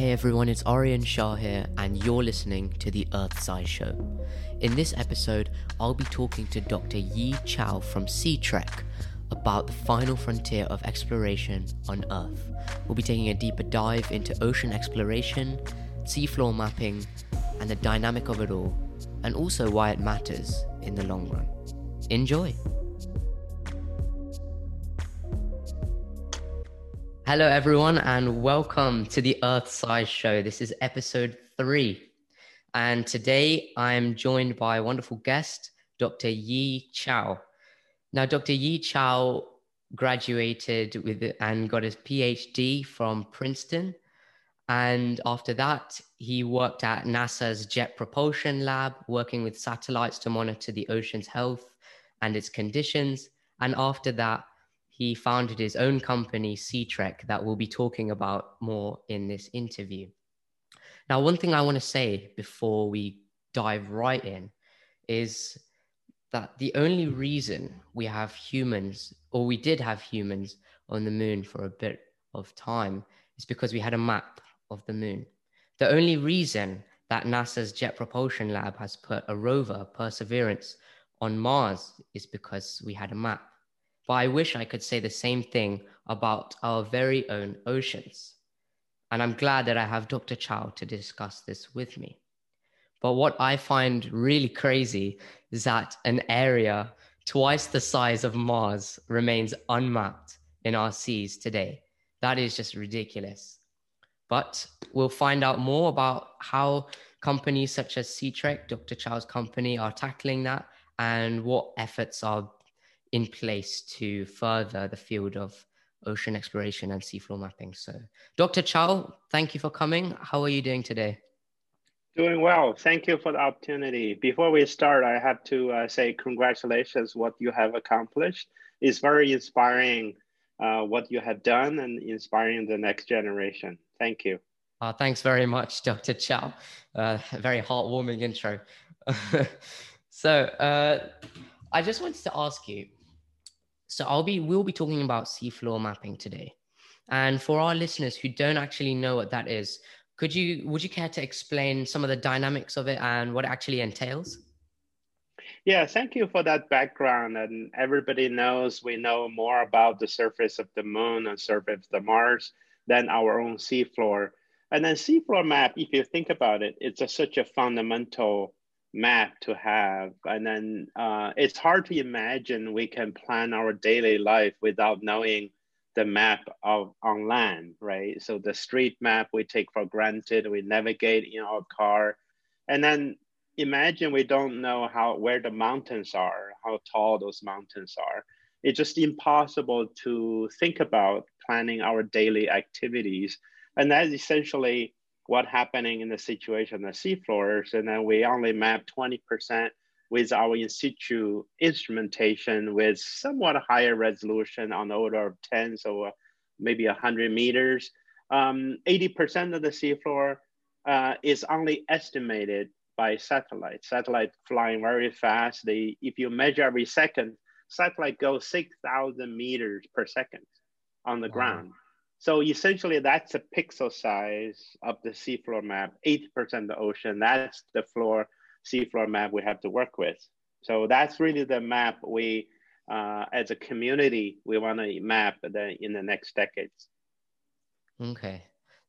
Hey everyone, it's Aryan Shah here, and you're listening to the Earthside Show. In this episode, I'll be talking to Dr. Yi Chao from Seatrec about the final frontier of exploration on Earth. We'll be taking a deeper dive into ocean exploration, seafloor mapping, and the dynamic of it all, and also why it matters in the long run. Enjoy! Hello, everyone, and welcome to the Earthside Show. This is episode three. And today I'm joined by a wonderful guest, Dr. Yi Chao. Now, Dr. Yi Chao graduated with and got his PhD from Princeton. And after that, he worked at NASA's Jet Propulsion Lab, working with satellites to monitor the ocean's health and its conditions. And after that, he founded his own company, Seatrec, that we'll be talking about more in this interview. Now, one thing I want to say before we dive right in is that the only reason we have humans, or we did have humans on the moon for a bit of time, is because we had a map of the moon. The only reason that NASA's Jet Propulsion Lab has put a rover, Perseverance, on Mars is because we had a map. But I wish I could say the same thing about our very own oceans. And I'm glad that I have Dr. Chao to discuss this with me. But what I find really crazy is that an area twice the size of Mars remains unmapped in our seas today. That is just ridiculous. But we'll find out more about how companies such as Seatrec, Dr. Chao's company, are tackling that and what efforts are in place to further the field of ocean exploration and seafloor mapping. So, Dr. Chao, thank you for coming. How are you doing today? Doing well. Thank you for the opportunity. Before we start, I have to uh, say congratulations what you have accomplished. It's very inspiring uh, what you have done and inspiring the next generation. Thank you. Uh, thanks very much, Dr. Chao. Uh, very heartwarming intro. so, uh, I just wanted to ask you so I'll be we'll be talking about seafloor mapping today. And for our listeners who don't actually know what that is, could you would you care to explain some of the dynamics of it and what it actually entails? Yeah, thank you for that background. And everybody knows we know more about the surface of the moon and surface of the Mars than our own seafloor. And then seafloor map, if you think about it, it's a, such a fundamental map to have. And then uh, it's hard to imagine we can plan our daily life without knowing the map of on land, right? So the street map we take for granted, we navigate in our car. And then imagine we don't know how where the mountains are, how tall those mountains are. It's just impossible to think about planning our daily activities. And that's essentially what happening in the situation on the seafloors, and then we only map 20% with our in situ instrumentation with somewhat higher resolution on the order of 10, so maybe 100 meters. 80% um, of the seafloor uh, is only estimated by satellite. Satellite flying very fast. They, if you measure every second, satellite goes 6,000 meters per second on the wow. ground. So essentially, that's a pixel size of the seafloor map, 80% of the ocean. That's the floor seafloor map we have to work with. So that's really the map we, uh, as a community, we want to map the, in the next decades. Okay,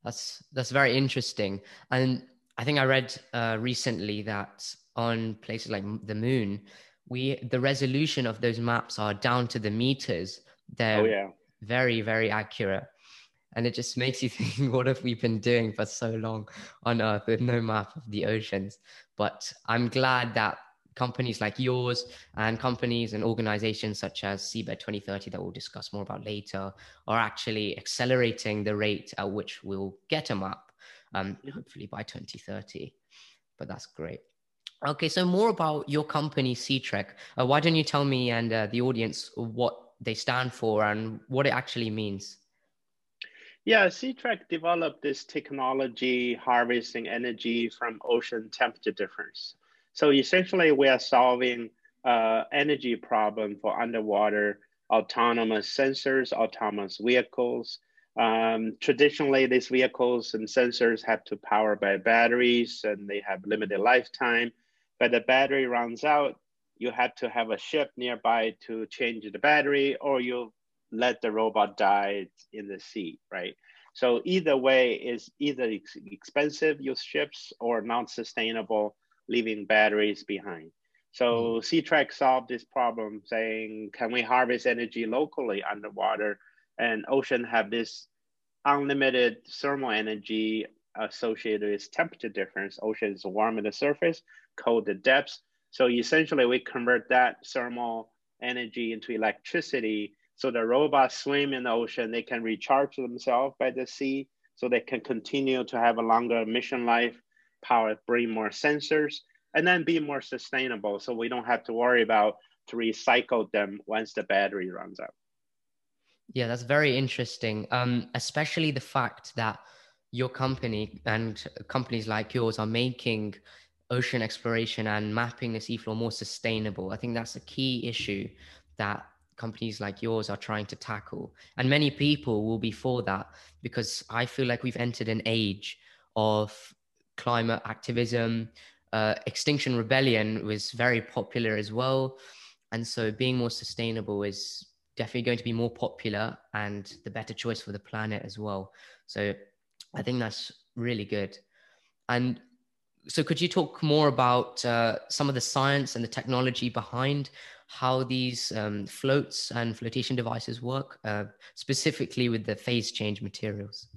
that's that's very interesting. And I think I read uh, recently that on places like the moon, we the resolution of those maps are down to the meters. They're oh, yeah. very very accurate and it just makes you think what have we been doing for so long on earth with no map of the oceans? But i'm glad that companies like yours and companies and organizations such as seabed 2030 that we'll discuss more about later are actually accelerating the rate at which we'll get a map um, hopefully by 2030 but that's great. Okay so more about your company Seatrec. Uh, why don't you tell me and uh, the audience what they stand for and what it actually means yeah, Seatrec developed this technology harvesting energy from ocean temperature difference. So essentially, we are solving uh, energy problem for underwater autonomous sensors, autonomous vehicles. Um, traditionally, these vehicles and sensors have to power by batteries and they have limited lifetime. But the battery runs out, you have to have a ship nearby to change the battery or you let the robot die in the sea, right? So either way is either ex expensive use ships or not sustainable, leaving batteries behind. So mm. Seatrec solved this problem saying, can we harvest energy locally underwater and ocean have this unlimited thermal energy associated with temperature difference. Ocean is warm at the surface, cold at depths. So essentially we convert that thermal energy into electricity. So the robots swim in the ocean, they can recharge themselves by the sea. So they can continue to have a longer mission life, power, bring more sensors, and then be more sustainable. So we don't have to worry about to recycle them once the battery runs out. Yeah, that's very interesting. Um, especially the fact that your company and companies like yours are making ocean exploration and mapping the seafloor more sustainable. I think that's a key issue that companies like yours are trying to tackle. And many people will be for that because I feel like we've entered an age of climate activism. Uh, Extinction Rebellion was very popular as well. And so being more sustainable is definitely going to be more popular and the better choice for the planet as well. So I think that's really good. And so, could you talk more about uh, some of the science and the technology behind how these um, floats and flotation devices work, uh, specifically with the phase change materials?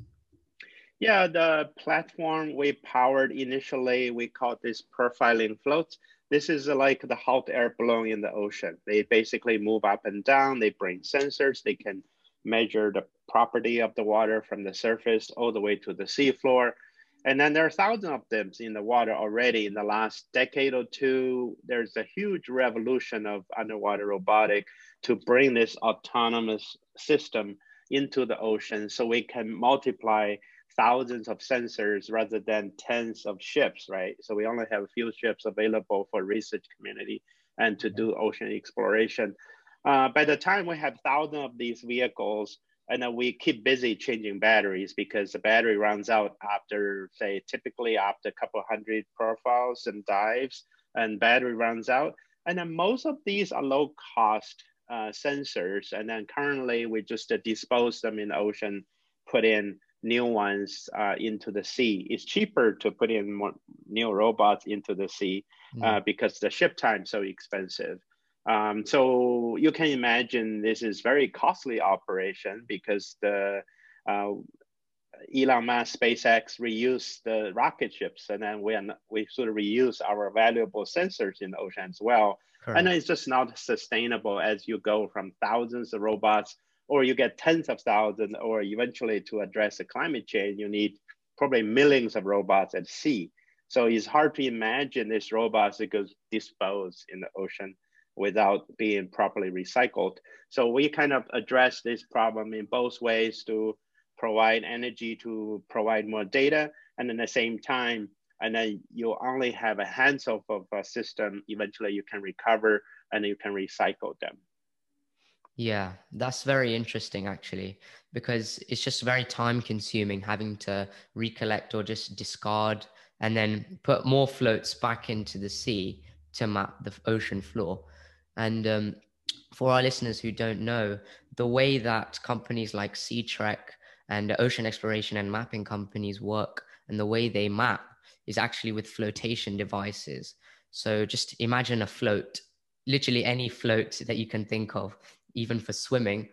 Yeah, the platform we powered initially, we called this profiling floats. This is like the hot air balloon in the ocean. They basically move up and down. They bring sensors. They can measure the property of the water from the surface all the way to the seafloor. And then there are thousands of them in the water already. In the last decade or two, there's a huge revolution of underwater robotic to bring this autonomous system into the ocean so we can multiply thousands of sensors rather than tens of ships, right? So we only have a few ships available for research community and to do ocean exploration. Uh, by the time we have thousands of these vehicles, and then we keep busy changing batteries because the battery runs out after, say, typically after a couple hundred profiles and dives, and battery runs out. And then most of these are low cost uh, sensors. And then currently we just uh, dispose them in the ocean, put in new ones uh, into the sea. It's cheaper to put in more new robots into the sea uh, mm. because the ship time so expensive. Um, so you can imagine this is very costly operation because the uh, Elon Musk, SpaceX reuse the rocket ships, and then we we sort of reuse our valuable sensors in the ocean as well. Correct. And it's just not sustainable as you go from thousands of robots or you get tens of thousands, or eventually to address the climate change, you need probably millions of robots at sea. So it's hard to imagine these robots that goes disposed in the ocean without being properly recycled. So we kind of address this problem in both ways to provide energy to provide more data, and at the same time, and then you only have a handful of a system, eventually you can recover and you can recycle them. Yeah, that's very interesting actually, because it's just very time consuming having to recollect or just discard and then put more floats back into the sea to map the ocean floor. And um, for our listeners who don't know, the way that companies like Seatrec and ocean exploration and mapping companies work and the way they map is actually with flotation devices. So just imagine a float, literally any float that you can think of even for swimming,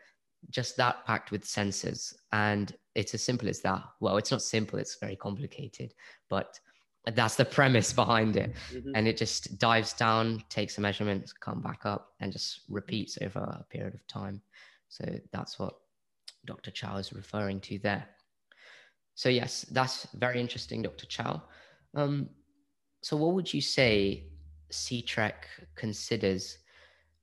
just that packed with sensors. And it's as simple as that. Well, it's not simple, it's very complicated, but that's the premise behind it. Mm-hmm. And it just dives down, takes a measurement, come back up, and just repeats over a period of time. So that's what Dr. Chao is referring to there. So, yes, that's very interesting, Dr. Chao. Um, so, what would you say Seatrec considers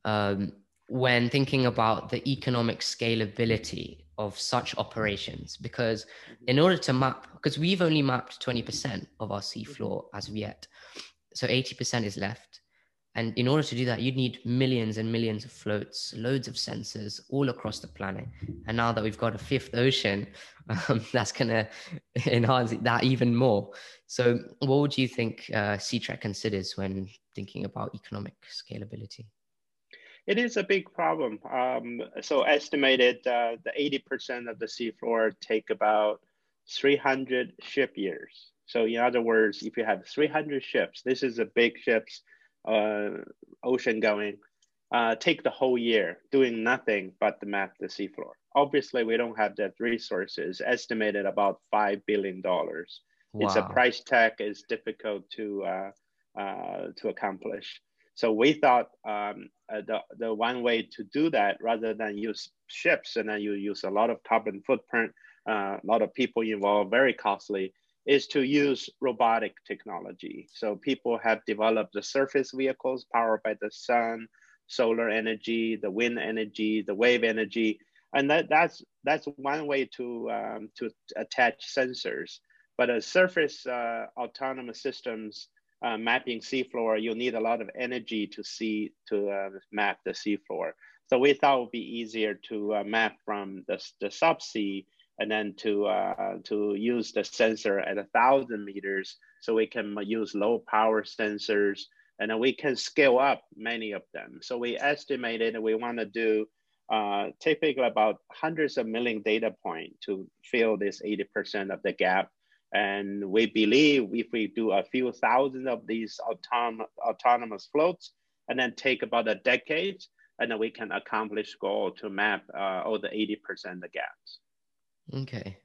um, when thinking about the economic scalability of such operations because in mm-hmm. order to map because we've only mapped 20% of our seafloor mm-hmm. as of yet so 80% is left And in order to do that, you'd need millions and millions of floats, loads of sensors all across the planet. And now that we've got a fifth ocean, um, that's going to enhance that even more. So, what would you think uh, Seatrec considers when thinking about economic scalability? It is a big problem. Um, so, estimated uh, the 80% of the seafloor take about 300 ship years. So, in other words, if you have 300 ships, this is a big ships uh, ocean going, uh, take the whole year doing nothing but to map the seafloor. Obviously, we don't have that resources. Estimated about five billion dollars. Wow. It's a price tag is difficult to uh, uh, to accomplish. So we thought um, uh, the the one way to do that, rather than use ships and then you use a lot of carbon footprint, uh, a lot of people involved, very costly, is to use robotic technology. So people have developed the surface vehicles powered by the sun, solar energy, the wind energy, the wave energy, and that, that's that's one way to um, to attach sensors. But a surface uh, autonomous systems uh, mapping seafloor, you need a lot of energy to see to uh, map the seafloor. So we thought it would be easier to uh, map from the, the subsea and then to uh, to use the sensor at a thousand meters, so we can use low power sensors, and then we can scale up many of them. So we estimated we want to do uh, typically about hundreds of million data point to fill this 80% of the gap. And we believe if we do a few thousand of these autom autonomous floats, and then take about a decade, and then we can accomplish goal to map uh, all the 80% of the gaps. Okay,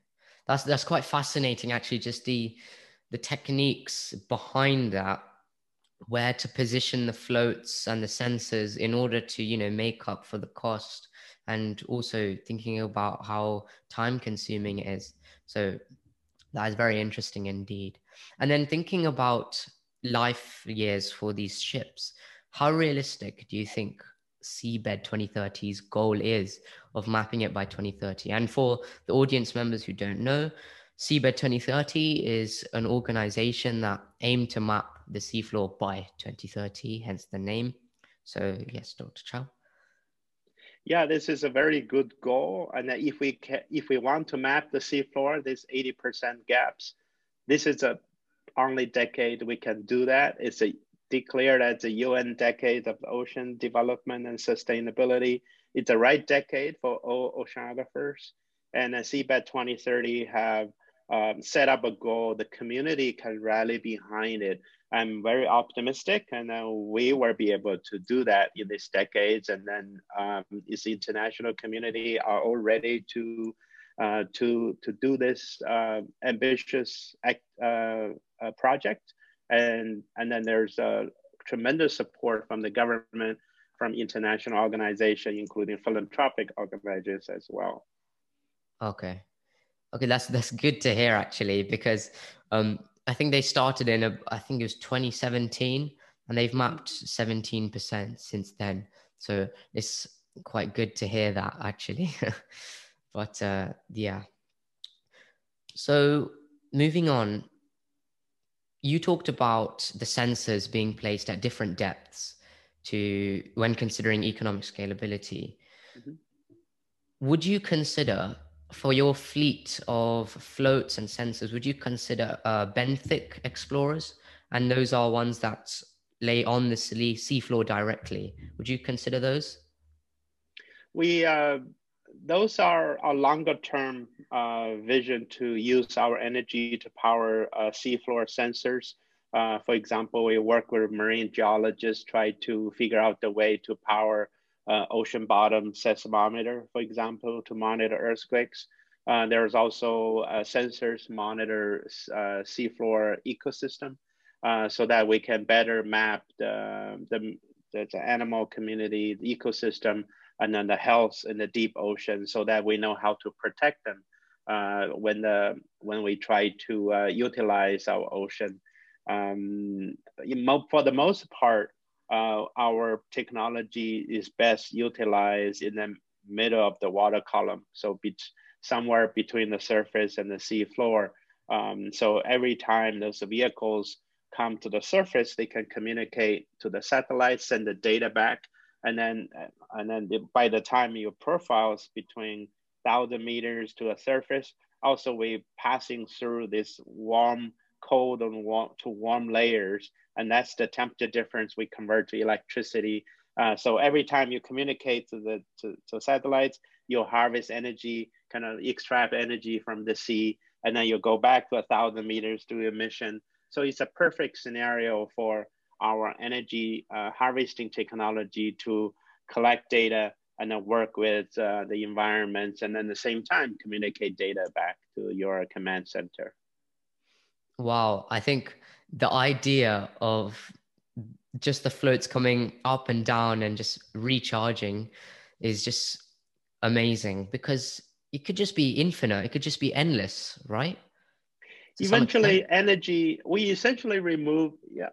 that's that's quite fascinating. Actually, just the the techniques behind that, where to position the floats and the sensors in order to you know make up for the cost, and also thinking about how time consuming it is. So that is very interesting indeed. And then thinking about life years for these ships, how realistic do you think Seabed 2030's goal is of mapping it by 2030. And for the audience members who don't know, Seabed 2030 is an organization that aim to map the seafloor by 2030, hence the name. So yes, Dr. Chao. Yeah, this is a very good goal. And if we if we want to map the seafloor, this 80% gaps, this is a only decade we can do that. It's a declared as the UN Decade of Ocean Development and Sustainability. It's the right decade for all oceanographers. And the Seabed 2030 have um, set up a goal. The community can rally behind it. I'm very optimistic, and uh, we will be able to do that in these decades. And then um, this international community are all ready to uh, to to do this uh, ambitious act, uh, uh, project and and then there's a tremendous support from the government, from international organizations, including philanthropic organizations as well. Okay, okay, that's that's good to hear actually because um, I think they started in a I think it was 2017 and they've mapped 17% since then. So it's quite good to hear that actually. but uh, yeah. So moving on, you talked about the sensors being placed at different depths to when considering economic scalability. Mm-hmm. Would you consider for your fleet of floats and sensors, would you consider uh, benthic explorers? And those are ones that lay on the sea seafloor directly. Would you consider those? We uh, those are a longer term uh, vision to use our energy to power uh, seafloor sensors. Uh, for example, we work with marine geologists, try to figure out the way to power uh, ocean bottom seismometer, for example, to monitor earthquakes. Uh, there's also uh, sensors monitor seafloor ecosystem so that we can better map the, the, the animal community, the ecosystem, and then the health in the deep ocean so that we know how to protect them uh, when the when we try to uh, utilize our ocean. Um, for the most part, uh, our technology is best utilized in the middle of the water column, so be somewhere between the surface and the sea floor. Um, so every time those vehicles come to the surface, they can communicate to the satellites, send the data back, and then and then by the time your profiles between thousand meters to a surface, also we passing through this warm, cold and warm to warm layers, and that's the temperature difference we convert to electricity. Uh, so every time you communicate to the to, to satellites, you'll harvest energy, kind of extract energy from the sea, and then you'll go back to a thousand meters to emission. So it's a perfect scenario for our energy uh, harvesting technology to collect data and then work with uh, the environments and then at the same time communicate data back to your command center. Wow, I think the idea of just the floats coming up and down and just recharging is just amazing because it could just be infinite, it could just be endless, right? Eventually, energy, we essentially remove, yeah,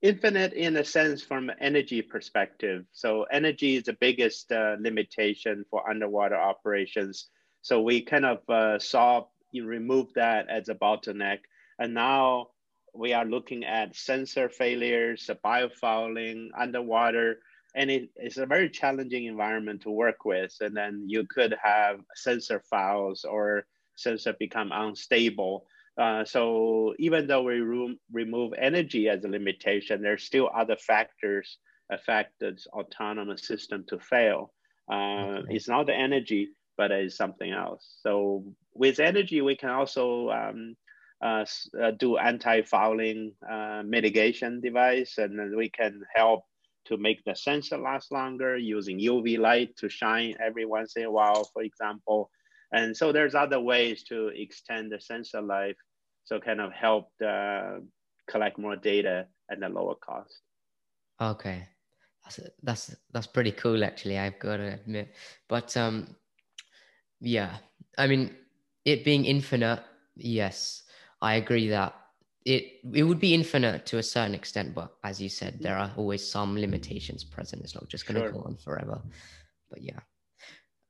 infinite in a sense from energy perspective. So energy is the biggest uh, limitation for underwater operations. So we kind of uh, saw you remove that as a bottleneck, and now we are looking at sensor failures, biofouling underwater, and it, it's a very challenging environment to work with. And then you could have sensor fouls or sensor become unstable. Uh, so even though we re remove energy as a limitation, there's still other factors affect the autonomous system to fail. Uh, okay. It's not the energy, but it's something else. So with energy, we can also um, uh, uh do anti-fouling uh, mitigation device, and we can help to make the sensor last longer using UV light to shine every once in a while, for example. And so there's other ways to extend the sensor life. So kind of help uh, collect more data at a lower cost. Okay. That's, that's, that's pretty cool, actually, I've got to admit. But um, yeah, I mean, it being infinite, yes, I agree that it it would be infinite to a certain extent, but as you said, there are always some limitations present. It's not just going to sure. go on forever. But yeah.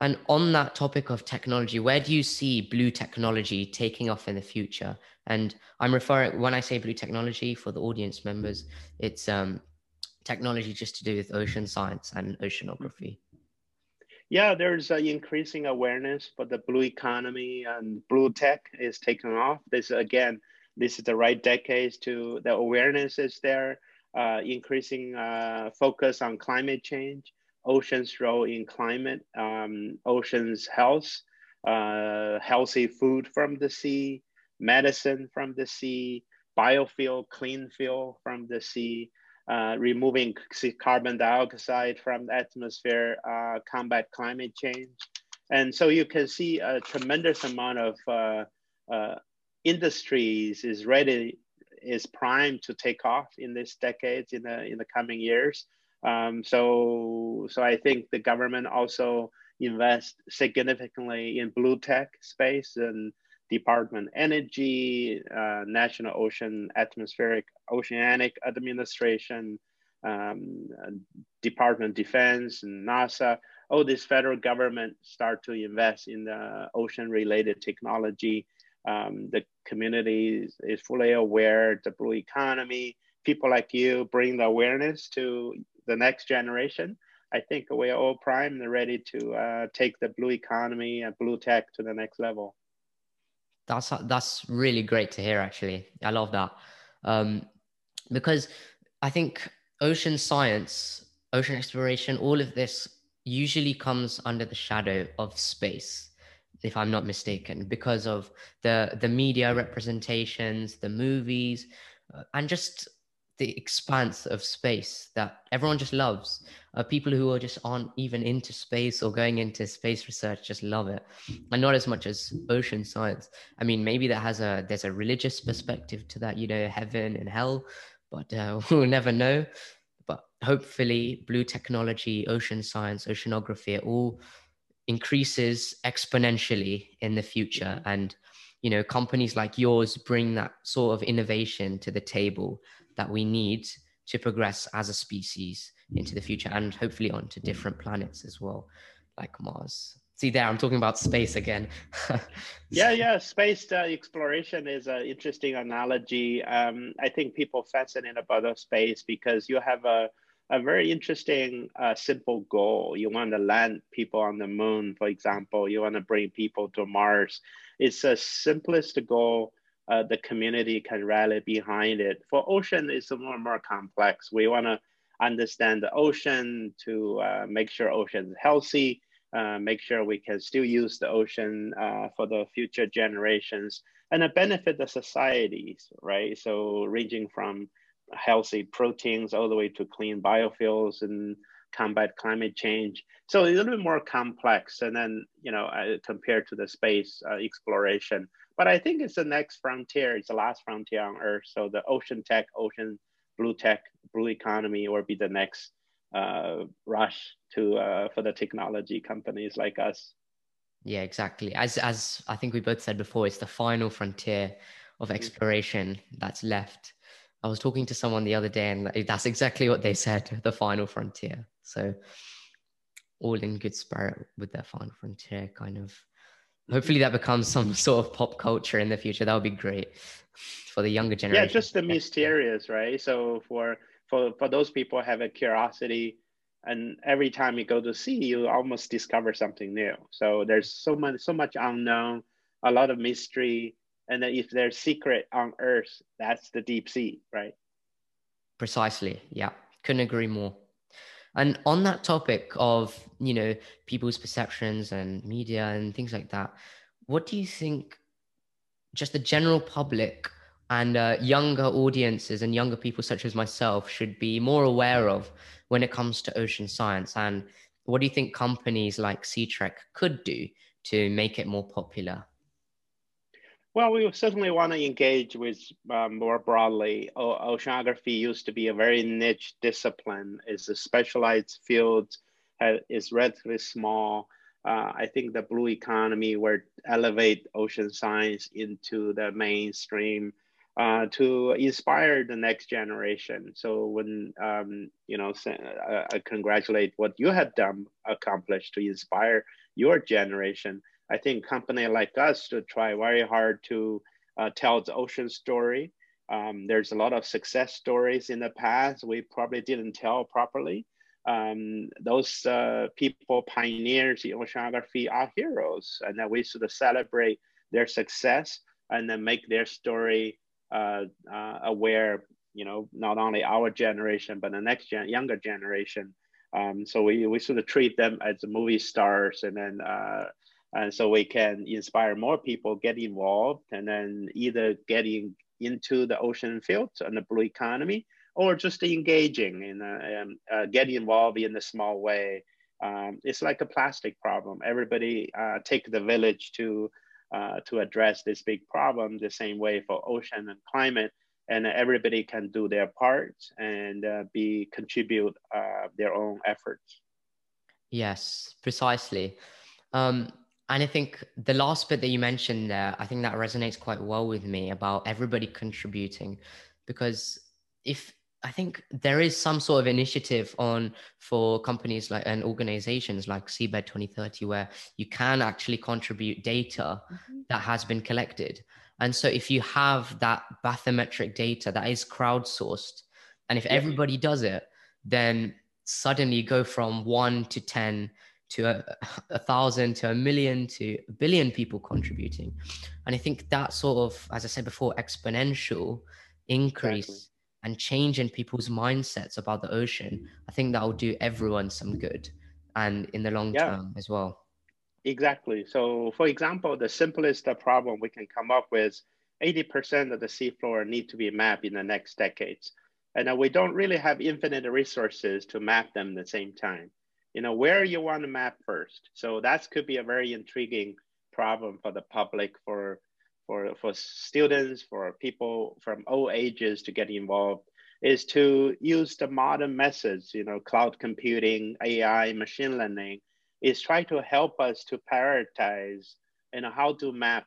And on that topic of technology, where do you see blue technology taking off in the future? And I'm referring when I say blue technology for the audience members, it's um, technology just to do with ocean science and oceanography. Yeah, there's an increasing awareness for the blue economy and blue tech is taking off. This again, this is the right decades to the awareness is there, uh, increasing uh, focus on climate change, ocean's role in climate, um, ocean's health, uh, healthy food from the sea, medicine from the sea, biofuel, clean fuel from the sea, uh, removing carbon dioxide from the atmosphere, uh, combat climate change. And so you can see a tremendous amount of uh, uh industries is ready is primed to take off in this decade in the in the coming years. Um, so so I think the government also invest significantly in blue tech space and Department Energy, uh, National Ocean Atmospheric Oceanic Administration, um, Department Defense, NASA. All these federal government start to invest in the ocean related technology um, the community is, is fully aware the blue economy. People like you bring the awareness to the next generation. I think we are all primed and ready to uh, take the blue economy and blue tech to the next level. That's that's really great to hear. Actually, I love that um, because I think ocean science, ocean exploration, all of this usually comes under the shadow of space if I'm not mistaken, because of the the media representations, the movies, uh, and just the expanse of space that everyone just loves. Uh, people who are just aren't even into space or going into space research just love it, and not as much as ocean science. I mean, maybe that has a there's a religious perspective to that, you know, heaven and hell, but uh, we'll never know. But hopefully, blue technology, ocean science, oceanography, it all increases exponentially in the future and you know companies like yours bring that sort of innovation to the table that we need to progress as a species into the future and hopefully onto different planets as well like mars See there, I'm talking about space again. yeah, yeah, space uh, exploration is an interesting analogy. Um, I think people fascinated about space because you have a a very interesting, uh, simple goal. You want to land people on the moon, for example. You want to bring people to Mars. It's the simplest goal. Uh, the community can rally behind it. For ocean, it's more and more complex. We want to understand the ocean to uh, make sure ocean is healthy, uh, make sure we can still use the ocean uh, for the future generations, and benefit the societies, right? So ranging from healthy proteins all the way to clean biofuels and combat climate change. So a little bit more complex, and then you know uh, compared to the space uh, exploration. But I think it's the next frontier. It's the last frontier on Earth. So the ocean tech, ocean blue tech, blue economy, will be the next uh, rush to uh, for the technology companies like us. Yeah, exactly. As as I think we both said before, it's the final frontier of mm-hmm. exploration that's left. I was talking to someone the other day, and that's exactly what they said the final frontier. So, all in good spirit with their final frontier, kind of. Hopefully, that becomes some sort of pop culture in the future. That would be great for the younger generation. Yeah, just the mysterious, right? So, for for for those people have a curiosity, and every time you go to sea, you almost discover something new. So there's so much so much unknown, a lot of mystery and then if there's secret on earth that's the deep sea right precisely yeah couldn't agree more and on that topic of you know people's perceptions and media and things like that what do you think just the general public and uh, younger audiences and younger people such as myself should be more aware of when it comes to ocean science? And what do you think companies like Seatrec could do to make it more popular well, we certainly want to engage with um, more broadly. O- oceanography used to be a very niche discipline. It's a specialized field. is relatively small. Uh, I think the blue economy will elevate ocean science into the mainstream uh, to inspire the next generation. So when um, you know, uh, I congratulate what you have done, accomplished to inspire your generation. I think company like us to try very hard to uh, tell the ocean story. Um, there's a lot of success stories in the past we probably didn't tell properly. Um, those uh, people, pioneers in oceanography, are heroes, and that we should celebrate their success and then make their story uh, uh, aware. You know, not only our generation but the next gen, younger generation. Um, so we we sort of treat them as movie stars, and then uh, and so we can inspire more people get involved and then either getting into the ocean field and the blue economy or just engaging in uh, um, uh, getting involved in a small way. Um, it's like a plastic problem. Everybody uh, take the village to uh, to address this big problem the same way for ocean and climate and everybody can do their part and uh, be contribute uh, their own efforts. Yes precisely. Um, and I think the last bit that you mentioned there, I think that resonates quite well with me about everybody contributing. Because if I think there is some sort of initiative on for companies like and organizations like Seabed 2030 where you can actually contribute data mm-hmm. that has been collected. And so if you have that bathymetric data that is crowdsourced, and if everybody does it, then suddenly you go from one to 10 to a, a, thousand to a million to a billion people contributing. And i think that sort of as i said before exponential increase exactly. and change in people's mindsets about the ocean i think that will do everyone some good and in the long yeah. term as well. Exactly. So for example the simplest problem we can come up with 80% of the seafloor need to be mapped in the next decades. And uh, we don't really have infinite resources to map them at the same time you know, where you want to map first. So that could be a very intriguing problem for the public, for for for students, for people from all ages to get involved, is to use the modern methods, you know, cloud computing, AI, machine learning, is try to help us to prioritize, you know, how to map,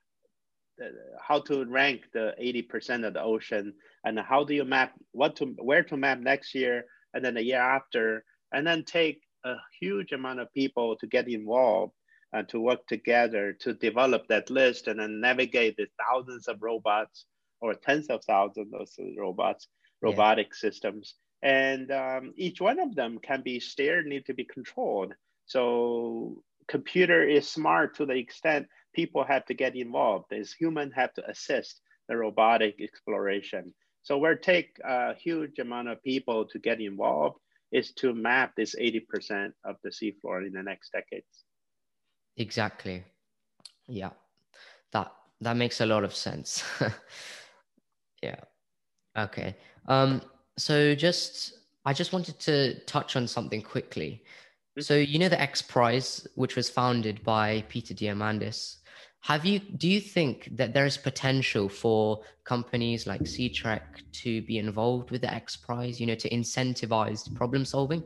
uh, how to rank the 80% of the ocean, and how do you map what to where to map next year, and then the year after, and then take a huge amount of people to get involved and to work together to develop that list and then navigate the thousands of robots or tens of thousands of robots, robotic yeah. systems. And um, each one of them can be steered, need to be controlled. So computer is smart to the extent people have to get involved. As human have to assist the robotic exploration. So where take a huge amount of people to get involved is to map this 80% of the seafloor in the next decades. Exactly. Yeah. That that makes a lot of sense. yeah. Okay. Um so just I just wanted to touch on something quickly. Mm-hmm. So you know the X Prize, which was founded by Peter Diamandis. Have you do you think that there is potential for companies like Seatrec to be involved with the X Prize, you know, to incentivize problem solving?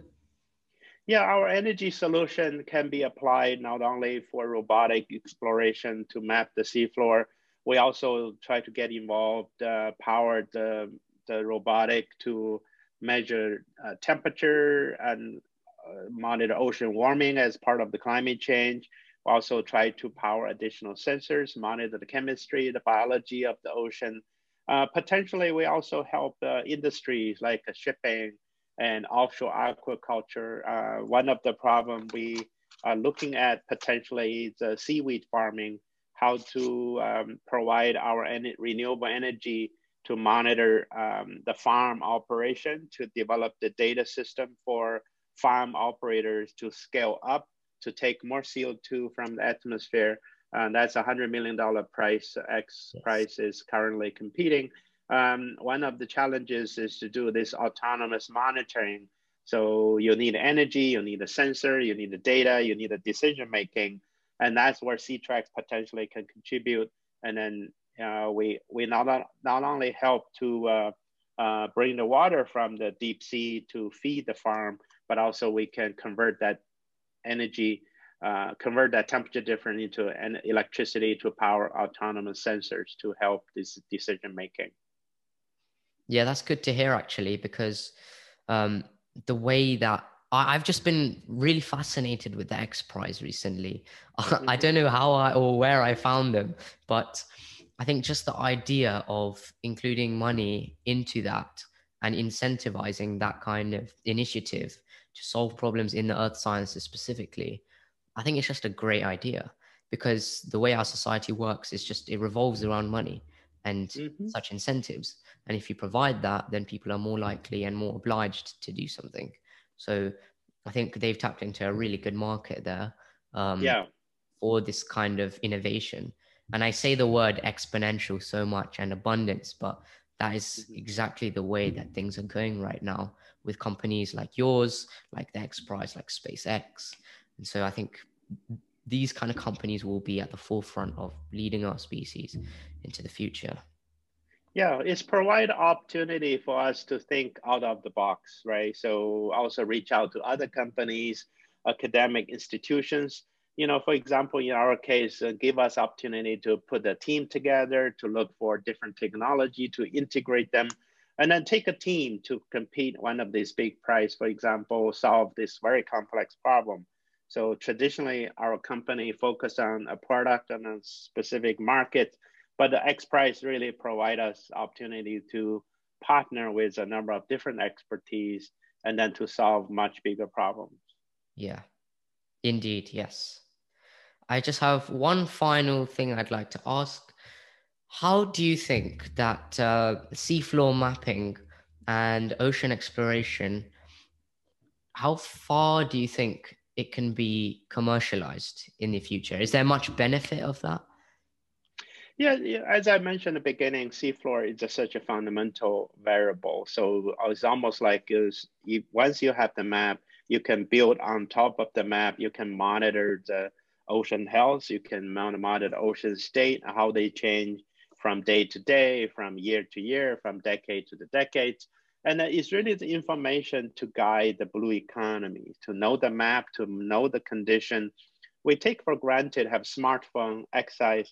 Yeah, our energy solution can be applied not only for robotic exploration to map the seafloor. We also try to get involved, uh, power the, the robotic to measure uh, temperature and uh, monitor ocean warming as part of the climate change also try to power additional sensors, monitor the chemistry, the biology of the ocean. Uh, potentially, we also help uh, industries like shipping and offshore aquaculture. Uh, one of the problems we are looking at potentially is seaweed farming, how to um, provide our en renewable energy to monitor um, the farm operation, to develop the data system for farm operators to scale up to take more CO2 from the atmosphere. Uh, that's a $100 million price. X yes. price is currently competing. Um, one of the challenges is to do this autonomous monitoring. So you need energy, you need a sensor, you need the data, you need the decision making. And that's where Seatrec potentially can contribute. And then uh, we, we not, not only help to uh, uh, bring the water from the deep sea to feed the farm, but also we can convert that energy, uh, convert that temperature difference into an electricity to power autonomous sensors to help this decision making. Yeah, that's good to hear actually, because um, the way that I, have just been really fascinated with the X Prize recently. Mm-hmm. I don't know how I or where I found them, but I think just the idea of including money into that and incentivizing that kind of initiative to solve problems in the earth sciences specifically, I think it's just a great idea because the way our society works is just it revolves around money and mm-hmm. such incentives. And if you provide that, then people are more likely and more obliged to do something. So I think they've tapped into a really good market there. Um, yeah. For this kind of innovation. And I say the word exponential so much and abundance, but that is mm-hmm. exactly the way that things are going right now with companies like yours, like the X Prize, like SpaceX. And so I think these kind of companies will be at the forefront of leading our species into the future. Yeah, it's provide opportunity for us to think out of the box, right? So also reach out to other companies, academic institutions you know, for example, in our case, uh, give us opportunity to put a team together, to look for different technology, to integrate them, and then take a team to compete one of these big prize, for example, solve this very complex problem. So traditionally, our company focused on a product and a specific market, but the X Prize really provide us opportunity to partner with a number of different expertise and then to solve much bigger problems. Yeah, indeed, yes. I just have one final thing I'd like to ask. How do you think that uh, seafloor mapping and ocean exploration, how far do you think it can be commercialized in the future? Is there much benefit of that? Yeah, as I mentioned at the beginning, seafloor is just such a fundamental variable. So it's almost like is once you have the map, you can build on top of the map. You can monitor the ocean health. You can monitor the ocean state, how they change from day to day, from year to year, from decade to the decades. And it's really the information to guide the blue economy, to know the map, to know the condition. We take for granted have smartphone access,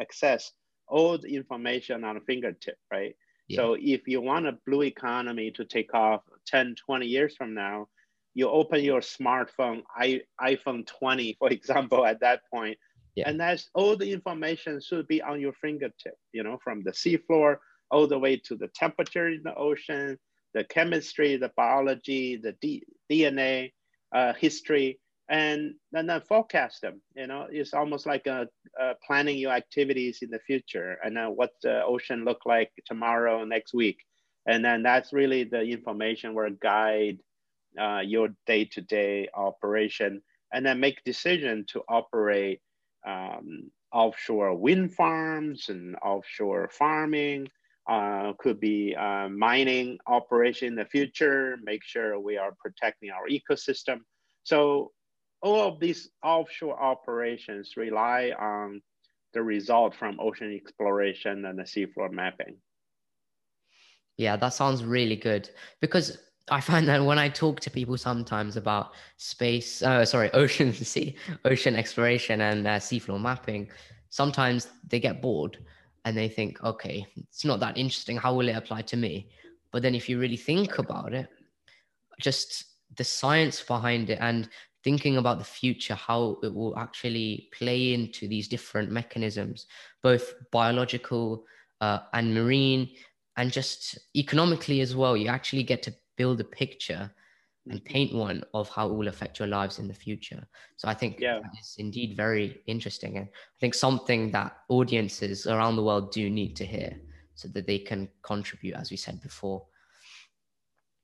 access all the information on a fingertip, right? Yeah. So if you want a blue economy to take off 10, 20 years from now, you open your smartphone, I, iPhone 20, for example, at that point, yeah. and that's all the information should be on your fingertip, you know, from the seafloor all the way to the temperature in the ocean, the chemistry, the biology, the D, DNA uh, history, and then uh, forecast them. You know, it's almost like a, a planning your activities in the future and then what the ocean look like tomorrow, next week, and then that's really the information will guide uh, your day-to-day operation, and then make decision to operate um, offshore wind farms and offshore farming. Uh, could be uh, mining operation in the future. Make sure we are protecting our ecosystem. So all of these offshore operations rely on the result from ocean exploration and the seafloor mapping. Yeah, that sounds really good because I find that when I talk to people sometimes about space, uh, sorry, ocean sea, ocean exploration and uh, seafloor mapping, sometimes they get bored and they think, okay, it's not that interesting. How will it apply to me? But then if you really think about it, just the science behind it and thinking about the future, how it will actually play into these different mechanisms, both biological uh, and marine, and just economically as well. You actually get to build a picture and mm-hmm. paint one of how it will affect your lives in the future. So I think yeah. it's indeed very interesting. And I think something that audiences around the world do need to hear so that they can contribute, as we said before,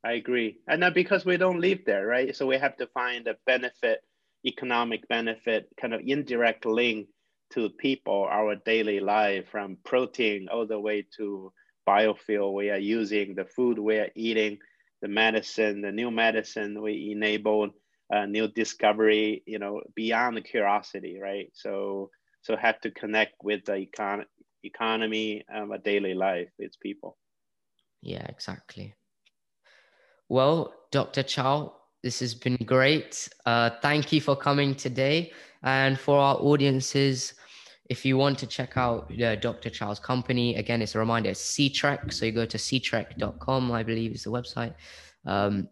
I agree. And then because we don't live there, right? So we have to find a benefit, economic benefit, kind of indirect link to people, our daily life, from protein all the way to biofuel we are using, the food we are eating, the medicine, the new medicine we enable, uh, new discovery, you know, beyond the curiosity, right? So so have to connect with the econ- economy of a daily life with people. Yeah, exactly. Well, Dr. Chao, this has been great. Uh, thank you for coming today. And for our audiences, if you want to check out uh, Dr. Chao's company, again, it's a reminder, it's Seatrec. So you go to seatrec.com, I believe is the website. Um,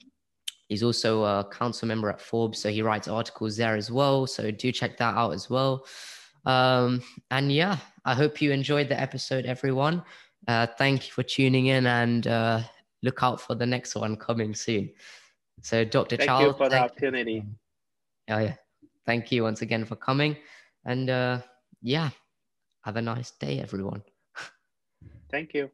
he's also a council member at Forbes, so he writes articles there as well. So do check that out as well. Um, and yeah, I hope you enjoyed the episode, everyone. Uh, thank you for tuning in and uh, look out for the next one coming soon. So, Dr. Thank Charles, you for the opportunity. Oh, yeah. Thank you once again for coming. And uh, yeah, have a nice day, everyone. Thank you.